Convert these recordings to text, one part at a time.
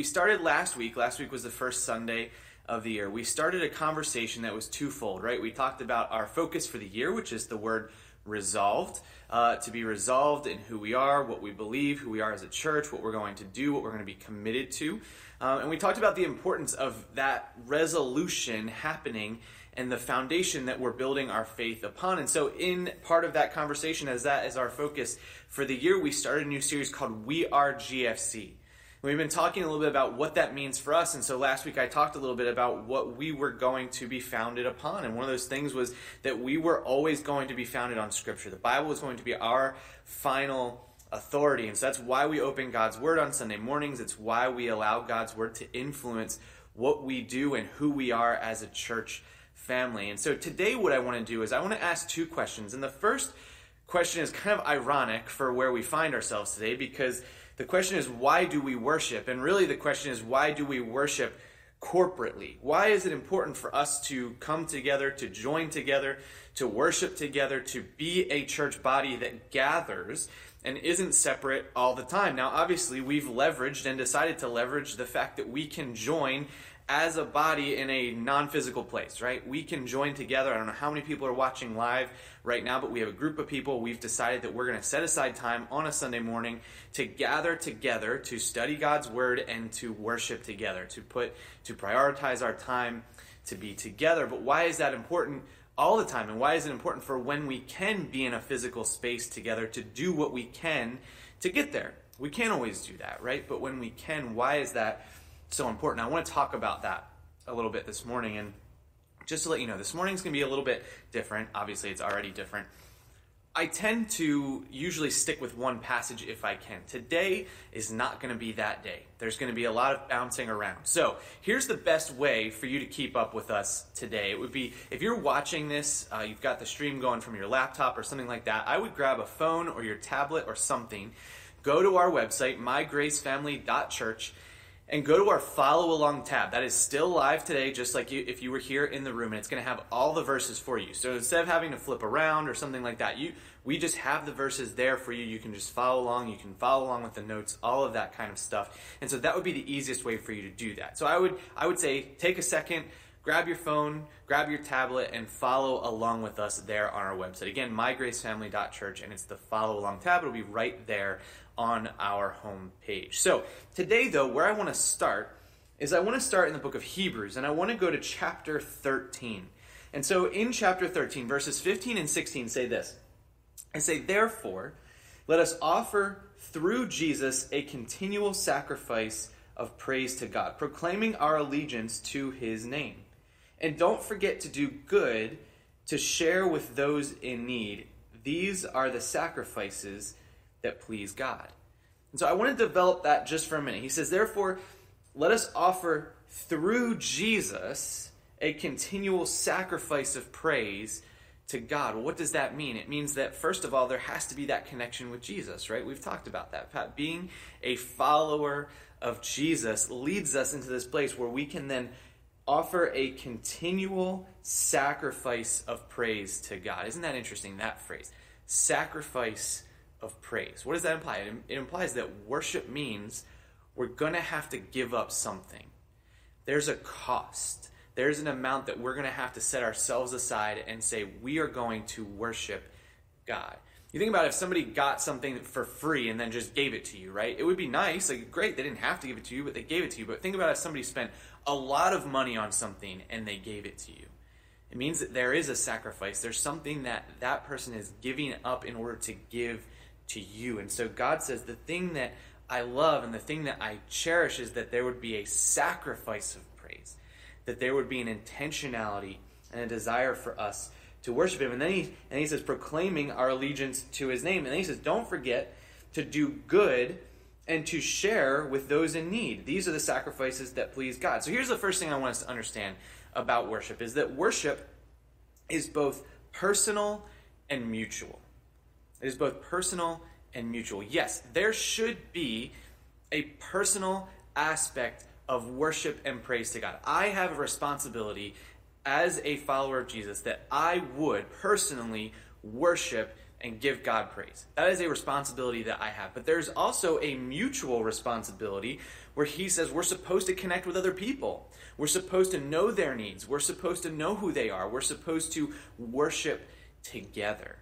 we started last week. Last week was the first Sunday of the year. We started a conversation that was twofold, right? We talked about our focus for the year, which is the word resolved, uh, to be resolved in who we are, what we believe, who we are as a church, what we're going to do, what we're going to be committed to. Uh, and we talked about the importance of that resolution happening and the foundation that we're building our faith upon. And so, in part of that conversation, as that is our focus for the year, we started a new series called We Are GFC. We've been talking a little bit about what that means for us. And so last week I talked a little bit about what we were going to be founded upon. And one of those things was that we were always going to be founded on Scripture. The Bible was going to be our final authority. And so that's why we open God's Word on Sunday mornings. It's why we allow God's Word to influence what we do and who we are as a church family. And so today, what I want to do is I want to ask two questions. And the first question is kind of ironic for where we find ourselves today because the question is, why do we worship? And really, the question is, why do we worship corporately? Why is it important for us to come together, to join together, to worship together, to be a church body that gathers and isn't separate all the time? Now, obviously, we've leveraged and decided to leverage the fact that we can join as a body in a non physical place, right? We can join together. I don't know how many people are watching live right now, but we have a group of people. We've decided that we're going to set aside time on a Sunday morning to gather together to study God's word and to worship together, to put, to prioritize our time to be together. But why is that important? all the time and why is it important for when we can be in a physical space together to do what we can to get there we can't always do that right but when we can why is that so important. I want to talk about that a little bit this morning. And just to let you know, this morning's going to be a little bit different. Obviously, it's already different. I tend to usually stick with one passage if I can. Today is not going to be that day. There's going to be a lot of bouncing around. So, here's the best way for you to keep up with us today. It would be if you're watching this, uh, you've got the stream going from your laptop or something like that, I would grab a phone or your tablet or something, go to our website, mygracefamily.church, and go to our follow along tab. That is still live today, just like you, if you were here in the room, and it's going to have all the verses for you. So instead of having to flip around or something like that, you we just have the verses there for you. You can just follow along. You can follow along with the notes, all of that kind of stuff. And so that would be the easiest way for you to do that. So I would I would say take a second, grab your phone, grab your tablet, and follow along with us there on our website. Again, mygracefamily.church, and it's the follow along tab. It'll be right there on our home page. So today, though, where I want to start is I want to start in the book of Hebrews, and I want to go to chapter 13. And so in chapter 13, verses 15 and 16 say this I say, Therefore, let us offer through Jesus a continual sacrifice of praise to God, proclaiming our allegiance to his name. And don't forget to do good, to share with those in need. These are the sacrifices that please God. And so I want to develop that just for a minute. He says, Therefore, let us offer through Jesus a continual sacrifice of praise to God. Well, what does that mean? It means that, first of all, there has to be that connection with Jesus, right? We've talked about that. Pat, Being a follower of Jesus leads us into this place where we can then offer a continual sacrifice of praise to God. Isn't that interesting, that phrase? Sacrifice of praise. What does that imply? It, it implies that worship means we're going to have to give up something. There's a cost. There's an amount that we're going to have to set ourselves aside and say, we are going to worship God. You think about if somebody got something for free and then just gave it to you, right? It would be nice. Like, great, they didn't have to give it to you, but they gave it to you. But think about if somebody spent a lot of money on something and they gave it to you. It means that there is a sacrifice. There's something that that person is giving up in order to give to you. And so God says, the thing that I love and the thing that I cherish is that there would be a sacrifice of praise, that there would be an intentionality and a desire for us to worship Him. And then he, and he says, proclaiming our allegiance to His name. And then he says, don't forget to do good and to share with those in need. These are the sacrifices that please God. So here's the first thing I want us to understand about worship is that worship is both personal and mutual. It is both personal and mutual. Yes, there should be a personal aspect of worship and praise to God. I have a responsibility as a follower of Jesus that I would personally worship and give God praise. That is a responsibility that I have. But there's also a mutual responsibility where he says we're supposed to connect with other people. We're supposed to know their needs. We're supposed to know who they are. We're supposed to worship together.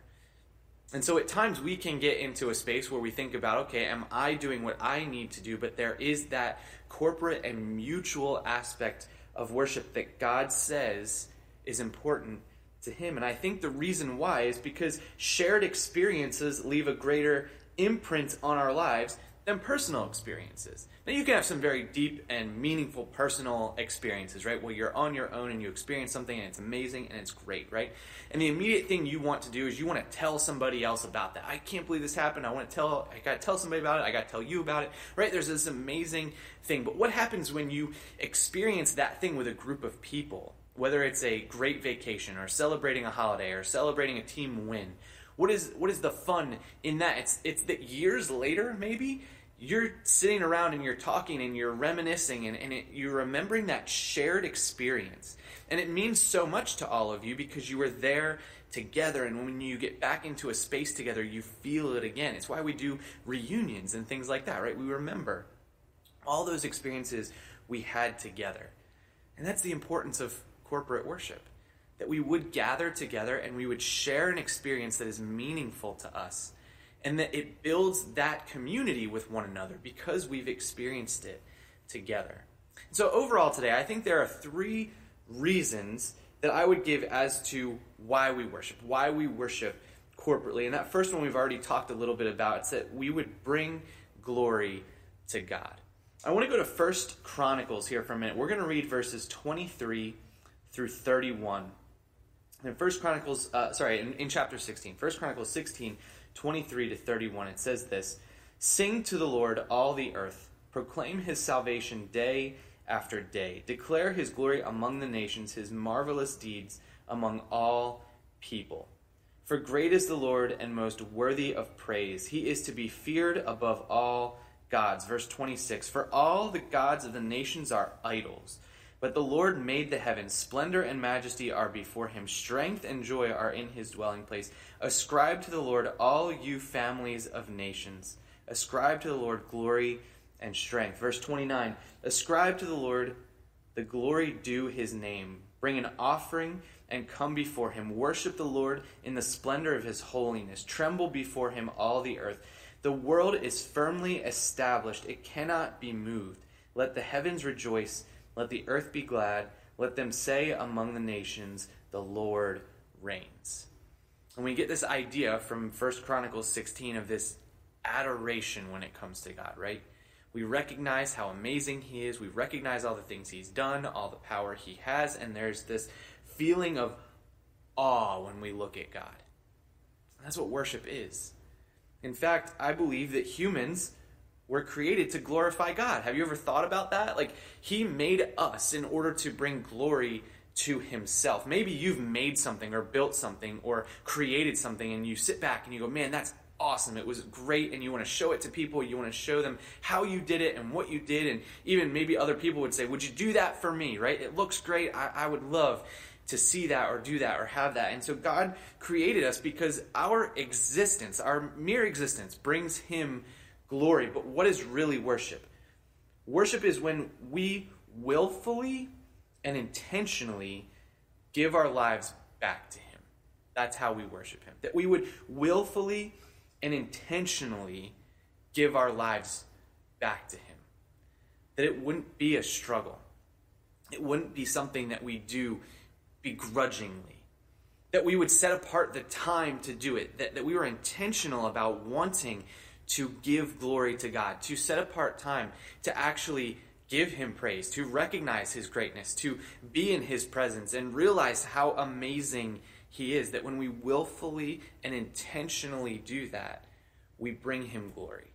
And so at times we can get into a space where we think about, okay, am I doing what I need to do? But there is that corporate and mutual aspect of worship that God says is important to Him. And I think the reason why is because shared experiences leave a greater imprint on our lives than personal experiences. Now, you can have some very deep and meaningful personal experiences, right? Where you're on your own and you experience something and it's amazing and it's great, right? And the immediate thing you want to do is you want to tell somebody else about that. I can't believe this happened. I want to tell, I got to tell somebody about it. I got to tell you about it, right? There's this amazing thing. But what happens when you experience that thing with a group of people? Whether it's a great vacation or celebrating a holiday or celebrating a team win, what is what is the fun in that? It's it's that years later, maybe you're sitting around and you're talking and you're reminiscing and, and it, you're remembering that shared experience. And it means so much to all of you because you were there together. And when you get back into a space together, you feel it again. It's why we do reunions and things like that, right? We remember all those experiences we had together. And that's the importance of corporate worship that we would gather together and we would share an experience that is meaningful to us and that it builds that community with one another because we've experienced it together. So, overall, today, I think there are three reasons that I would give as to why we worship, why we worship corporately. And that first one we've already talked a little bit about. It's that we would bring glory to God. I want to go to First Chronicles here for a minute. We're going to read verses 23 through 31. In First Chronicles, uh, sorry, in, in chapter 16, First Chronicles 16, 23 to 31, it says this Sing to the Lord, all the earth, proclaim his salvation day after day, declare his glory among the nations, his marvelous deeds among all people. For great is the Lord and most worthy of praise. He is to be feared above all gods. Verse 26 For all the gods of the nations are idols but the Lord made the heavens. Splendor and majesty are before him. Strength and joy are in his dwelling place. Ascribe to the Lord, all you families of nations. Ascribe to the Lord glory and strength. Verse 29 Ascribe to the Lord the glory due his name. Bring an offering and come before him. Worship the Lord in the splendor of his holiness. Tremble before him, all the earth. The world is firmly established, it cannot be moved. Let the heavens rejoice let the earth be glad. Let them say among the nations, The Lord reigns. And we get this idea from 1 Chronicles 16 of this adoration when it comes to God, right? We recognize how amazing He is. We recognize all the things He's done, all the power He has, and there's this feeling of awe when we look at God. That's what worship is. In fact, I believe that humans were created to glorify God. Have you ever thought about that? Like, He made us in order to bring glory to Himself. Maybe you've made something or built something or created something and you sit back and you go, man, that's awesome. It was great. And you want to show it to people. You want to show them how you did it and what you did. And even maybe other people would say, would you do that for me? Right? It looks great. I, I would love to see that or do that or have that. And so God created us because our existence, our mere existence, brings Him glory. But what is really worship? Worship is when we willfully and intentionally give our lives back to Him. That's how we worship Him. That we would willfully and intentionally give our lives back to Him. That it wouldn't be a struggle. It wouldn't be something that we do begrudgingly. That we would set apart the time to do it. That, that we were intentional about wanting to give glory to God, to set apart time to actually give him praise, to recognize his greatness, to be in his presence, and realize how amazing he is. That when we willfully and intentionally do that, we bring him glory.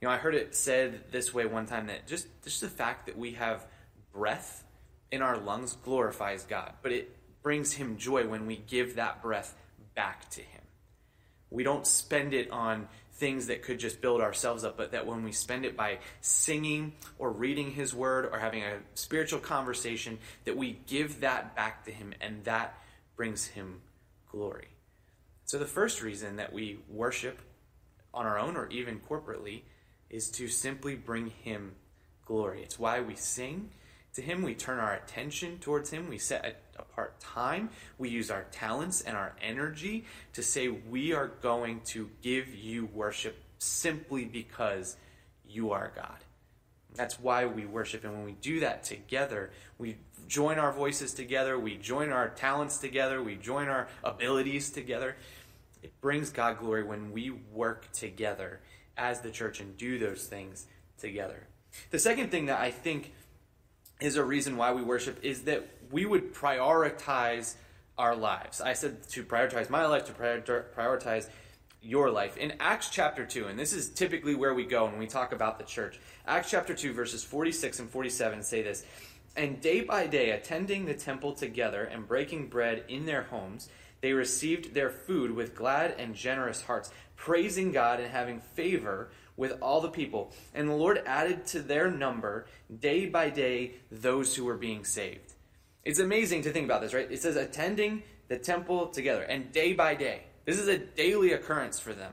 You know, I heard it said this way one time that just, just the fact that we have breath in our lungs glorifies God, but it brings him joy when we give that breath back to him. We don't spend it on things that could just build ourselves up, but that when we spend it by singing or reading His Word or having a spiritual conversation, that we give that back to Him and that brings Him glory. So, the first reason that we worship on our own or even corporately is to simply bring Him glory. It's why we sing. To Him, we turn our attention towards Him. We set apart time. We use our talents and our energy to say, We are going to give you worship simply because you are God. That's why we worship. And when we do that together, we join our voices together, we join our talents together, we join our abilities together. It brings God glory when we work together as the church and do those things together. The second thing that I think is a reason why we worship is that we would prioritize our lives. I said to prioritize my life, to prioritize your life. In Acts chapter 2, and this is typically where we go when we talk about the church, Acts chapter 2, verses 46 and 47 say this And day by day, attending the temple together and breaking bread in their homes, they received their food with glad and generous hearts, praising God and having favor with all the people. And the Lord added to their number day by day those who were being saved. It's amazing to think about this, right? It says attending the temple together and day by day. This is a daily occurrence for them.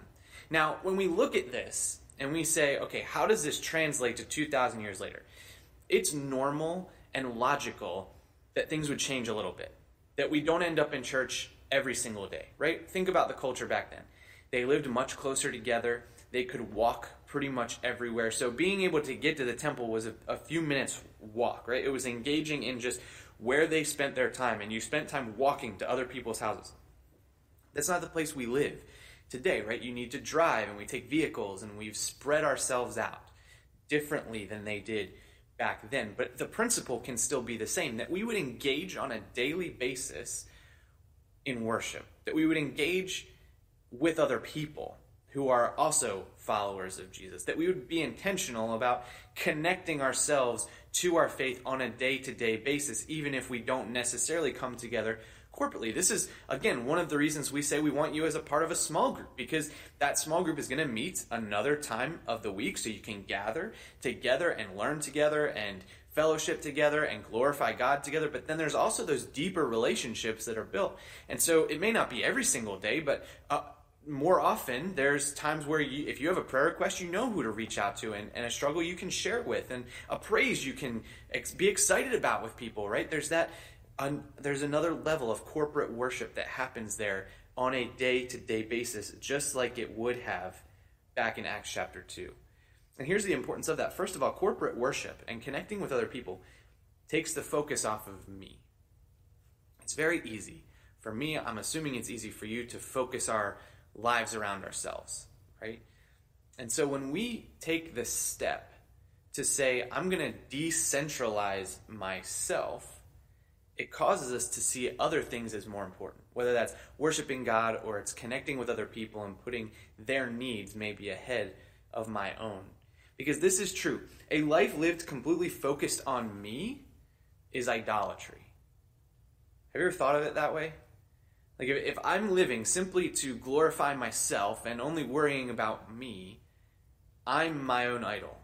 Now, when we look at this and we say, okay, how does this translate to 2,000 years later? It's normal and logical that things would change a little bit, that we don't end up in church every single day, right? Think about the culture back then. They lived much closer together, they could walk pretty much everywhere. So being able to get to the temple was a, a few minutes walk, right? It was engaging in just where they spent their time, and you spent time walking to other people's houses. That's not the place we live today, right? You need to drive, and we take vehicles, and we've spread ourselves out differently than they did back then. But the principle can still be the same that we would engage on a daily basis in worship, that we would engage with other people who are also followers of Jesus, that we would be intentional about connecting ourselves to our faith on a day to day basis, even if we don't necessarily come together corporately. This is, again, one of the reasons we say we want you as a part of a small group because that small group is going to meet another time of the week so you can gather together and learn together and fellowship together and glorify God together. But then there's also those deeper relationships that are built. And so it may not be every single day, but uh, more often there's times where you, if you have a prayer request you know who to reach out to and, and a struggle you can share it with and a praise you can ex- be excited about with people right? There's that un, there's another level of corporate worship that happens there on a day-to-day basis just like it would have back in acts chapter 2 and here's the importance of that. First of all corporate worship and connecting with other people takes the focus off of me. It's very easy for me. I'm assuming it's easy for you to focus our lives around ourselves, right? And so when we take this step to say, I'm going to decentralize myself, it causes us to see other things as more important, whether that's worshiping God or it's connecting with other people and putting their needs maybe ahead of my own. Because this is true. A life lived completely focused on me is idolatry. Have you ever thought of it that way? Like, if, if I'm living simply to glorify myself and only worrying about me, I'm my own idol.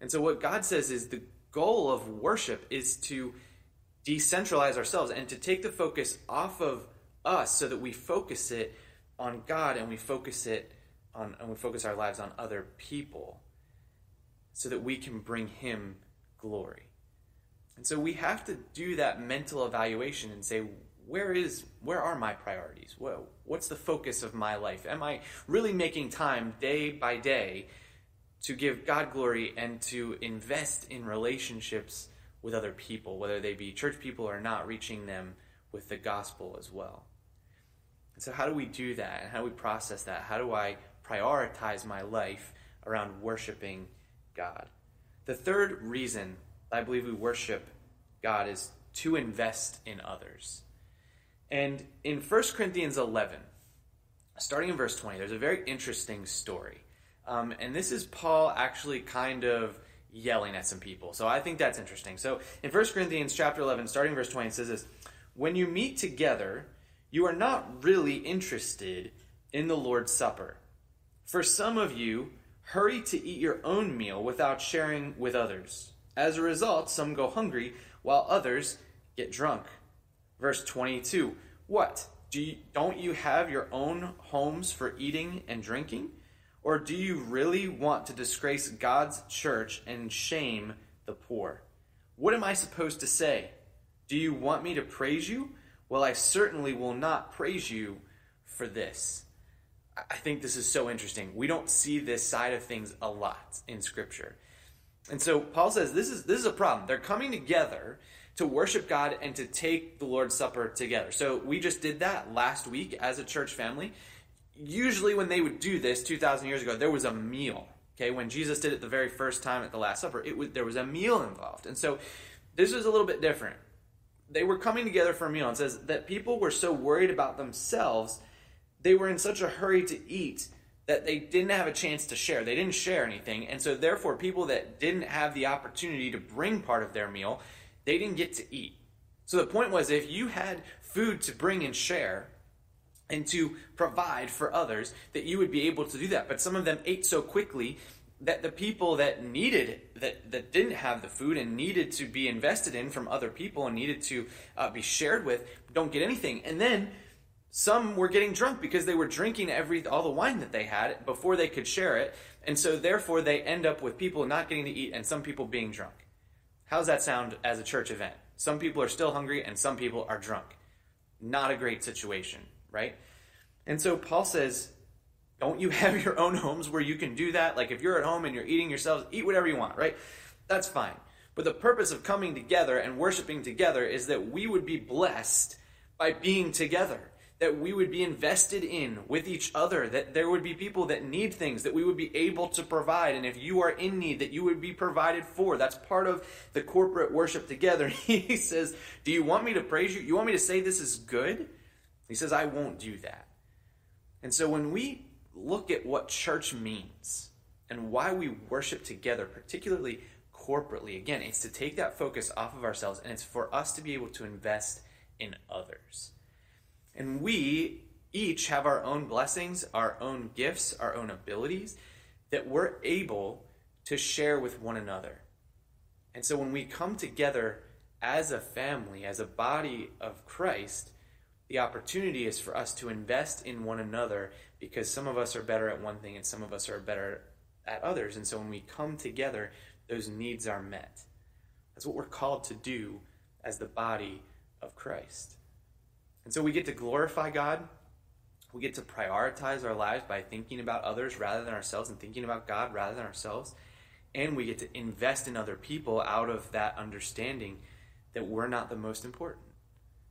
And so, what God says is the goal of worship is to decentralize ourselves and to take the focus off of us so that we focus it on God and we focus it on and we focus our lives on other people so that we can bring him glory. And so we have to do that mental evaluation and say where is where are my priorities? What's the focus of my life? Am I really making time day by day to give God glory and to invest in relationships with other people, whether they be church people or not, reaching them with the gospel as well? And so, how do we do that? And how do we process that? How do I prioritize my life around worshiping God? The third reason I believe we worship God is to invest in others. And in 1 Corinthians 11, starting in verse 20, there's a very interesting story. Um, and this is Paul actually kind of yelling at some people. So I think that's interesting. So in 1 Corinthians chapter 11, starting verse 20, it says this When you meet together, you are not really interested in the Lord's Supper. For some of you, hurry to eat your own meal without sharing with others. As a result, some go hungry, while others get drunk. Verse 22 What? Do you, don't you have your own homes for eating and drinking? Or do you really want to disgrace God's church and shame the poor? What am I supposed to say? Do you want me to praise you? Well, I certainly will not praise you for this. I think this is so interesting. We don't see this side of things a lot in Scripture. And so Paul says this is this is a problem. They're coming together to worship God and to take the Lord's Supper together. So we just did that last week as a church family. Usually when they would do this 2000 years ago, there was a meal. Okay, when Jesus did it the very first time at the Last Supper, it was there was a meal involved. And so this was a little bit different. They were coming together for a meal. It says that people were so worried about themselves, they were in such a hurry to eat that they didn't have a chance to share. They didn't share anything. And so, therefore, people that didn't have the opportunity to bring part of their meal, they didn't get to eat. So, the point was if you had food to bring and share, and to provide for others, that you would be able to do that. But some of them ate so quickly that the people that needed that that didn't have the food and needed to be invested in from other people and needed to uh, be shared with don't get anything. And then some were getting drunk because they were drinking every all the wine that they had before they could share it, and so therefore they end up with people not getting to eat and some people being drunk. How's that sound as a church event? Some people are still hungry and some people are drunk. Not a great situation, right? And so Paul says, don't you have your own homes where you can do that? Like if you're at home and you're eating yourselves, eat whatever you want, right? That's fine. But the purpose of coming together and worshiping together is that we would be blessed by being together that we would be invested in with each other, that there would be people that need things that we would be able to provide. And if you are in need, that you would be provided for. That's part of the corporate worship together. He says, Do you want me to praise you? You want me to say this is good? He says, I won't do that. And so when we look at what church means and why we worship together, particularly corporately, again, it's to take that focus off of ourselves and it's for us to be able to invest in others. And we each have our own blessings, our own gifts, our own abilities that we're able to share with one another. And so when we come together as a family, as a body of Christ, the opportunity is for us to invest in one another because some of us are better at one thing and some of us are better at others. And so when we come together, those needs are met. That's what we're called to do as the body of Christ. And so we get to glorify God. We get to prioritize our lives by thinking about others rather than ourselves and thinking about God rather than ourselves. And we get to invest in other people out of that understanding that we're not the most important.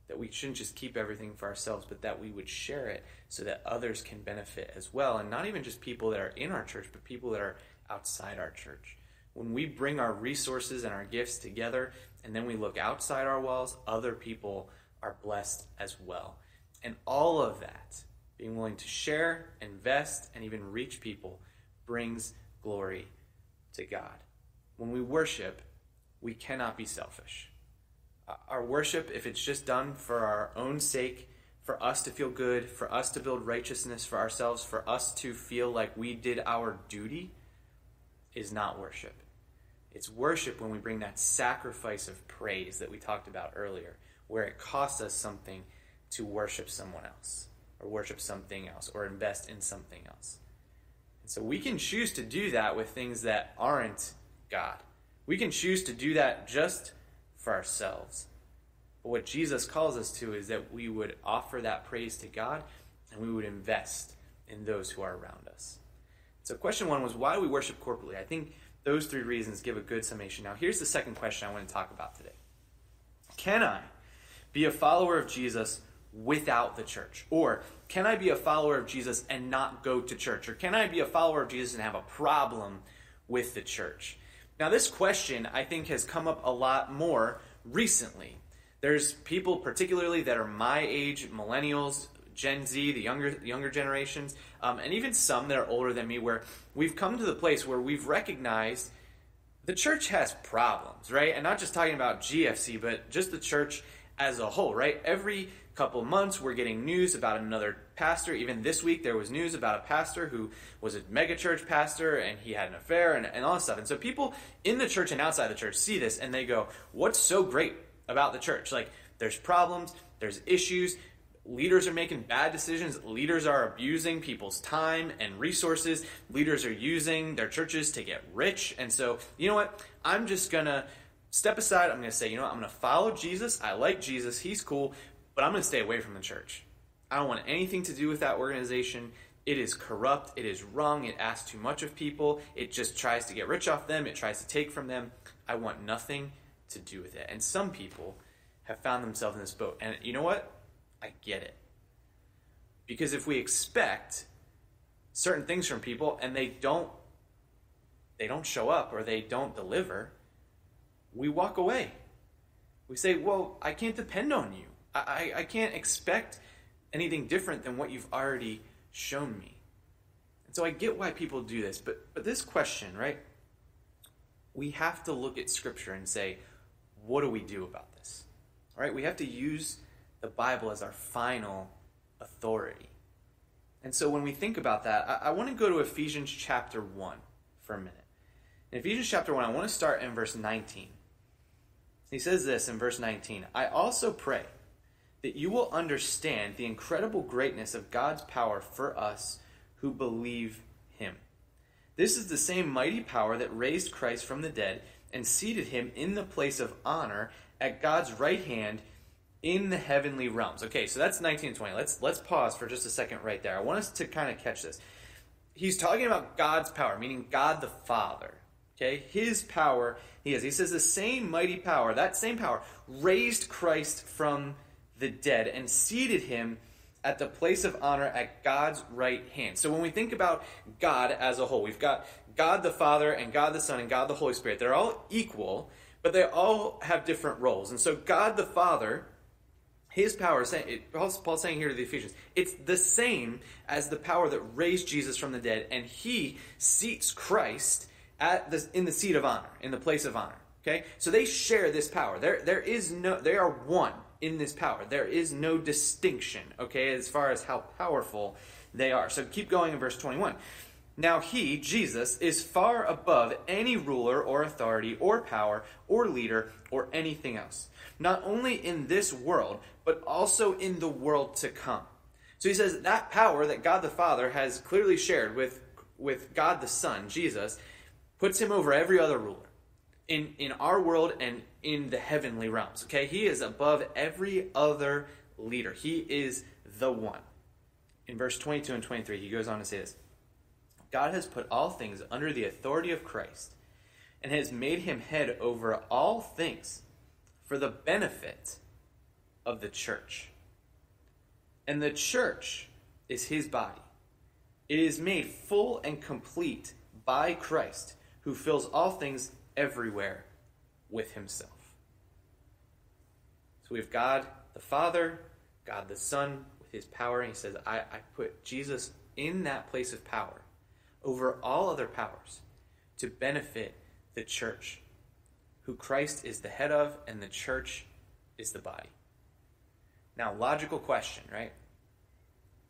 That we shouldn't just keep everything for ourselves, but that we would share it so that others can benefit as well. And not even just people that are in our church, but people that are outside our church. When we bring our resources and our gifts together and then we look outside our walls, other people are blessed as well. And all of that, being willing to share, invest, and even reach people, brings glory to God. When we worship, we cannot be selfish. Uh, our worship, if it's just done for our own sake, for us to feel good, for us to build righteousness for ourselves, for us to feel like we did our duty, is not worship. It's worship when we bring that sacrifice of praise that we talked about earlier where it costs us something to worship someone else or worship something else or invest in something else. And so we can choose to do that with things that aren't God. We can choose to do that just for ourselves. But what Jesus calls us to is that we would offer that praise to God and we would invest in those who are around us. So, question one was why do we worship corporately? I think those three reasons give a good summation. Now, here's the second question I want to talk about today Can I be a follower of Jesus without the church? Or can I be a follower of Jesus and not go to church? Or can I be a follower of Jesus and have a problem with the church? Now, this question I think has come up a lot more recently. There's people, particularly that are my age, millennials, Gen Z, the younger younger generations, um, and even some that are older than me, where we've come to the place where we've recognized the church has problems, right? And not just talking about GFC, but just the church as a whole, right? Every couple months, we're getting news about another pastor. Even this week, there was news about a pastor who was a megachurch pastor and he had an affair and, and all this stuff. And so people in the church and outside the church see this and they go, What's so great about the church? Like, there's problems, there's issues. leaders are making bad decisions. Leaders are abusing people's time and resources. Leaders are using their churches to get rich. And so, you know what? I'm just to step aside. I'm going to say, you know what? I'm going to follow Jesus. I like Jesus. He's cool. But I'm going to stay away from the church. I don't want anything to do with that organization. It is corrupt. It is wrong. It asks too much of people. It just tries to get rich off them. It tries to take from them. I want nothing to do with it. And some people have found themselves in this boat. And you know what? I get it. Because if we expect certain things from people and they don't they don't show up or they don't deliver, we walk away. We say, Well, I can't depend on you. I, I, can't expect anything different than what you've already shown me. And so I get why people do this, but but this question, right? We have to look at scripture and say, what do we do about this? All right, we have to use the Bible as our final authority. And so when we think about that, I, I want to go to Ephesians chapter 1 for a minute. In Ephesians chapter 1, I want to start in verse 19. He says this in verse 19 I also pray that you will understand the incredible greatness of God's power for us who believe Him. This is the same mighty power that raised Christ from the dead and seated him in the place of honor at God's right hand in the heavenly realms. Okay, so that's 19 and 20. Let's let's pause for just a second right there. I want us to kind of catch this. He's talking about God's power, meaning God the Father. Okay, his power he has. He says the same mighty power, that same power, raised Christ from the dead and seated him at the place of honor at God's right hand. So when we think about God as a whole, we've got God the Father and God the Son and God the Holy Spirit. They're all equal, but they all have different roles. And so God the Father, his power, Paul's saying here to the Ephesians, it's the same as the power that raised Jesus from the dead, and he seats Christ at the, in the seat of honor, in the place of honor. Okay? So they share this power. There, there is no, they are one in this power. There is no distinction, okay, as far as how powerful they are. So keep going in verse 21. Now he, Jesus, is far above any ruler or authority or power or leader or anything else, not only in this world, but also in the world to come. So he says that power that God the Father has clearly shared with, with God the Son, Jesus, puts him over every other ruler in, in our world and in the heavenly realms. Okay? He is above every other leader. He is the one. In verse 22 and 23, he goes on to say this God has put all things under the authority of Christ and has made him head over all things for the benefit of the church. And the church is his body. It is made full and complete by Christ, who fills all things everywhere with himself. So we have God the Father, God the Son with his power, and he says, I, I put Jesus in that place of power over all other powers to benefit the church, who Christ is the head of, and the church is the body. Now, logical question, right?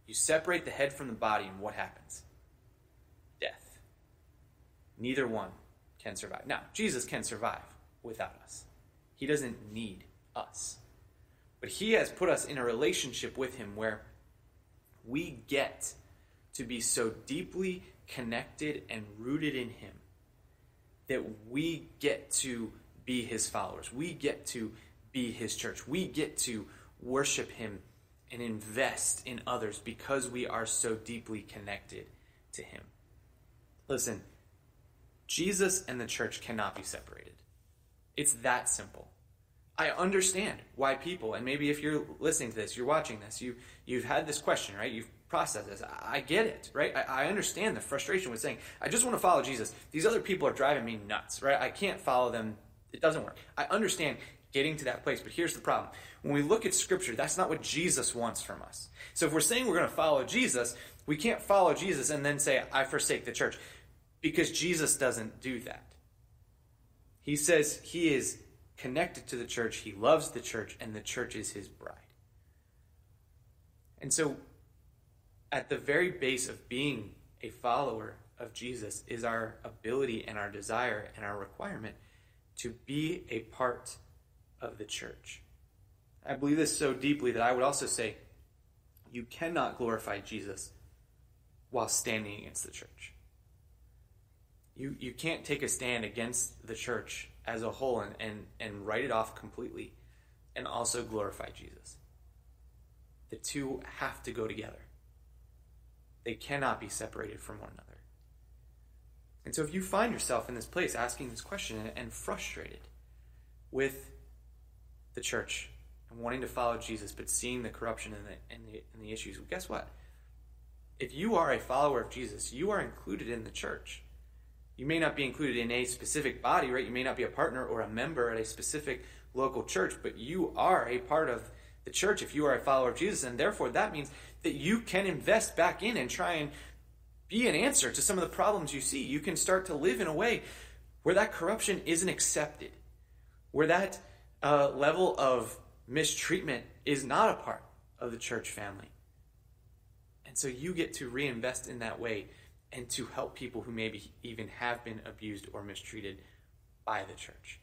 You separate the head from the body, and what happens? Neither one can survive. Now, Jesus can survive without us, He doesn't need us. But He has put us in a relationship with Him where we get to be so deeply connected and rooted in Him that we get to be His followers. We get to be His church. We get to worship Him and invest in others because we are so deeply connected to Him. Listen, Jesus and the church cannot be separated. It's that simple. I understand why people, and maybe if you're listening to this, you're watching this, you you've had this question, right? You've processed this. I, I get it, right? I, I, understand the frustration with saying, I just want to follow Jesus. These other people are driving me nuts, right? I can't follow them. It doesn't work. I understand getting to that place, but here's the problem. When we look at Scripture, that's not what Jesus wants from us. So if we're saying we're going to follow Jesus, we can't follow Jesus and then say, I forsake the church because Jesus doesn't do that. He says he is connected to the church, he loves the church, and the church is his bride. And so, at the very base of being a follower of Jesus is our ability and our desire and our requirement to be a part of the church. I believe this so deeply that I would also say You cannot glorify Jesus while standing against the church. You, you can't take a stand against the church as a whole and, and, and write it off completely and also glorify Jesus. The two have to go together. They cannot be separated from one another. And so if you find yourself in this place asking this question and frustrated with the church and wanting to follow Jesus, but seeing the corruption and the, and the, and the issues, guess what? If you are a follower of Jesus, you are included in the church. You may not be included in a specific body, right? You may not be a partner or a member at a specific local church, but you are a part of the church if you are a follower of Jesus. And therefore, that means that you can invest back in and try and be an answer to some of the problems you see. You can start to live in a way where that corruption isn't accepted, where that uh, level of mistreatment is not a part of the church family. And so you get to reinvest in that way and to help people who maybe even have been abused or mistreated by the church.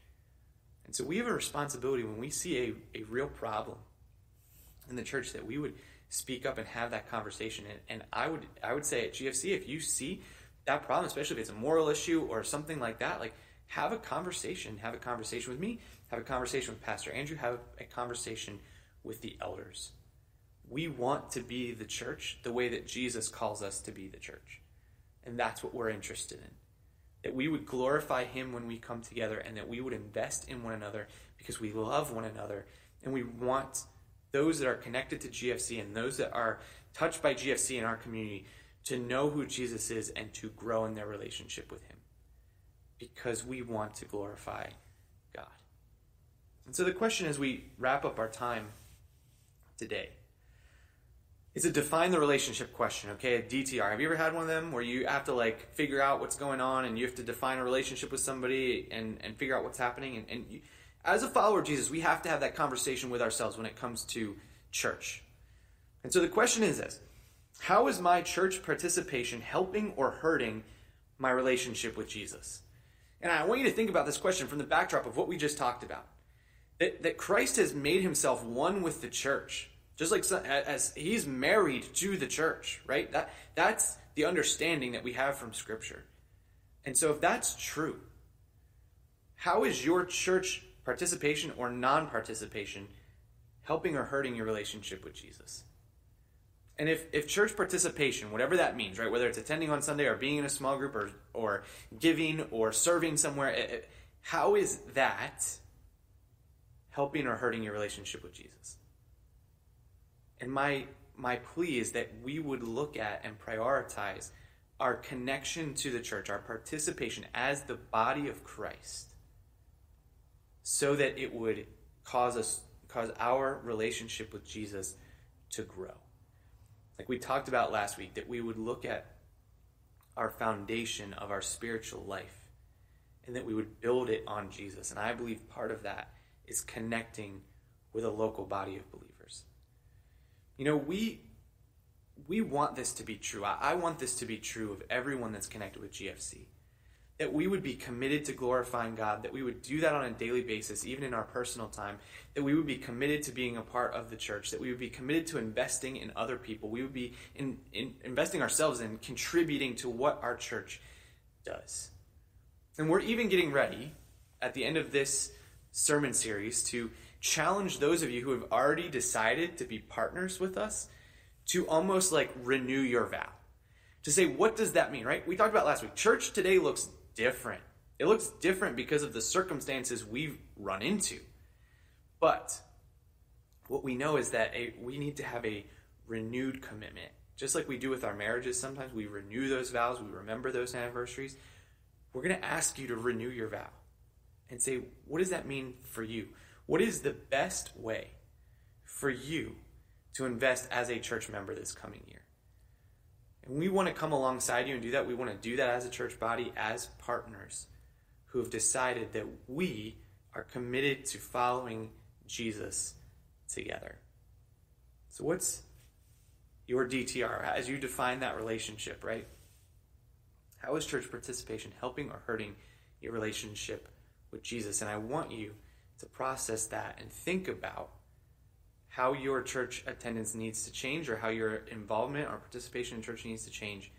And so we have a responsibility when we see a, a real problem in the church that we would speak up and have that conversation. And, and I would I would say at GFC, if you see that problem, especially if it's a moral issue or something like that, like have a conversation. Have a conversation with me. Have a conversation with Pastor Andrew. Have a conversation with the elders. We want to be the church the way that Jesus calls us to be the church. And that's what we're interested in. That we would glorify Him when we come together and that we would invest in one another because we love one another and we want those that are connected to GFC and those that are touched by GFC in our community to know who Jesus is and to grow in their relationship with Him because we want to glorify God. And so the question as we wrap up our time today is a define the relationship question, okay? A DTR. Have you ever had one of them where you have to like figure out what's going on and you have to define a relationship with somebody and, and figure out what's happening? And, and you, as a follower of Jesus, we have to have that conversation with ourselves when it comes to church. And so the question is this How is my church participation helping or hurting my relationship with Jesus? And I want you to think about this question from the backdrop of what we just talked about. That, that Christ has made himself one with the church, just like as he's married to the church, right? That, that's the understanding that we have from Scripture. And so, if that's true, how is your church participation or non participation helping or hurting your relationship with Jesus? And if, if church participation, whatever that means, right, whether it's attending on Sunday or being in a small group or, or giving or serving somewhere, it, it, how is that helping or hurting your relationship with Jesus? And my, my plea is that we would look at and prioritize our connection to the church, our participation as the body of Christ, so that it would cause us cause our relationship with Jesus to grow. Like we talked about last week that we would look at our foundation of our spiritual life and that we would build it on Jesus. And I believe part of that is connecting with a local body of believers. You know, we we want this to be true. I, I want this to be true of everyone that's connected with GFC that we would be committed to glorifying God, that we would do that on a daily basis, even in our personal time, that we would be committed to being a part of the church, that we would be committed to investing in other people, we would be in, in investing ourselves in contributing to what our church does. And we're even getting ready at the end of this sermon series to challenge those of you who have already decided to be partners with us to almost like renew your vow to say, what does that mean, right? We talked about last week. Church today looks different. It looks different because of the circumstances we've run into. But what we know is that a, we need to have a renewed commitment. Just like we do with our marriages, sometimes we renew those vows, we remember those anniversaries. We're going to ask you to renew your vow and say, what does that mean for you? What is the best way for you to invest as a church member this coming year? And we want to come alongside you and do that. We want to do that as a church body, as partners who have decided that we are committed to following Jesus together. So, what's your DTR as you define that relationship, right? How is church participation helping or hurting your relationship with Jesus? And I want you to process that and think about how your church attendance needs to change or how your involvement or participation in church needs to change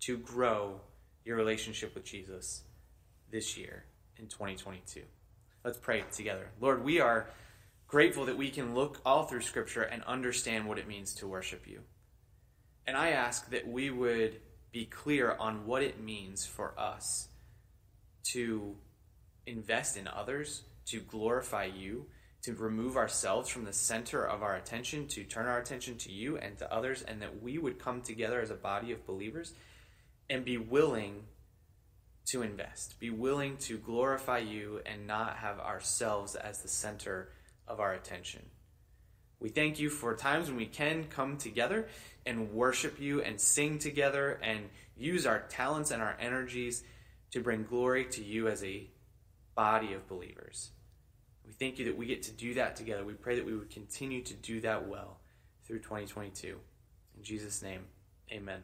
to grow your relationship with Jesus this year in 2022. Let's pray together. Lord, we are grateful that we can look all through Scripture and understand what it means to worship you. And I ask that we would be clear on what it means for us to invest in others, to glorify you, to remove ourselves from the center of our attention, to turn our attention to you and to others, and that we would come together as a body of believers and be willing to invest, be willing to glorify you and not have ourselves as the center of our attention. We thank you for times when we can come together and worship you and sing together and use our talents and our energies to bring glory to you as a body of believers. We thank you that we get to do that together. We pray that we would continue to do that well through 2022. In Jesus' name, amen.